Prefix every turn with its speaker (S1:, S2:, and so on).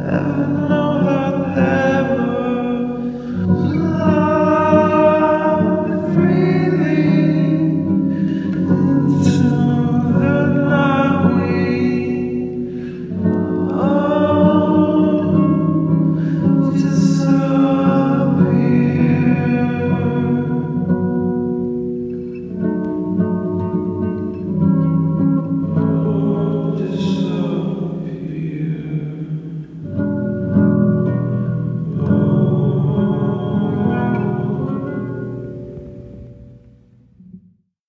S1: know that.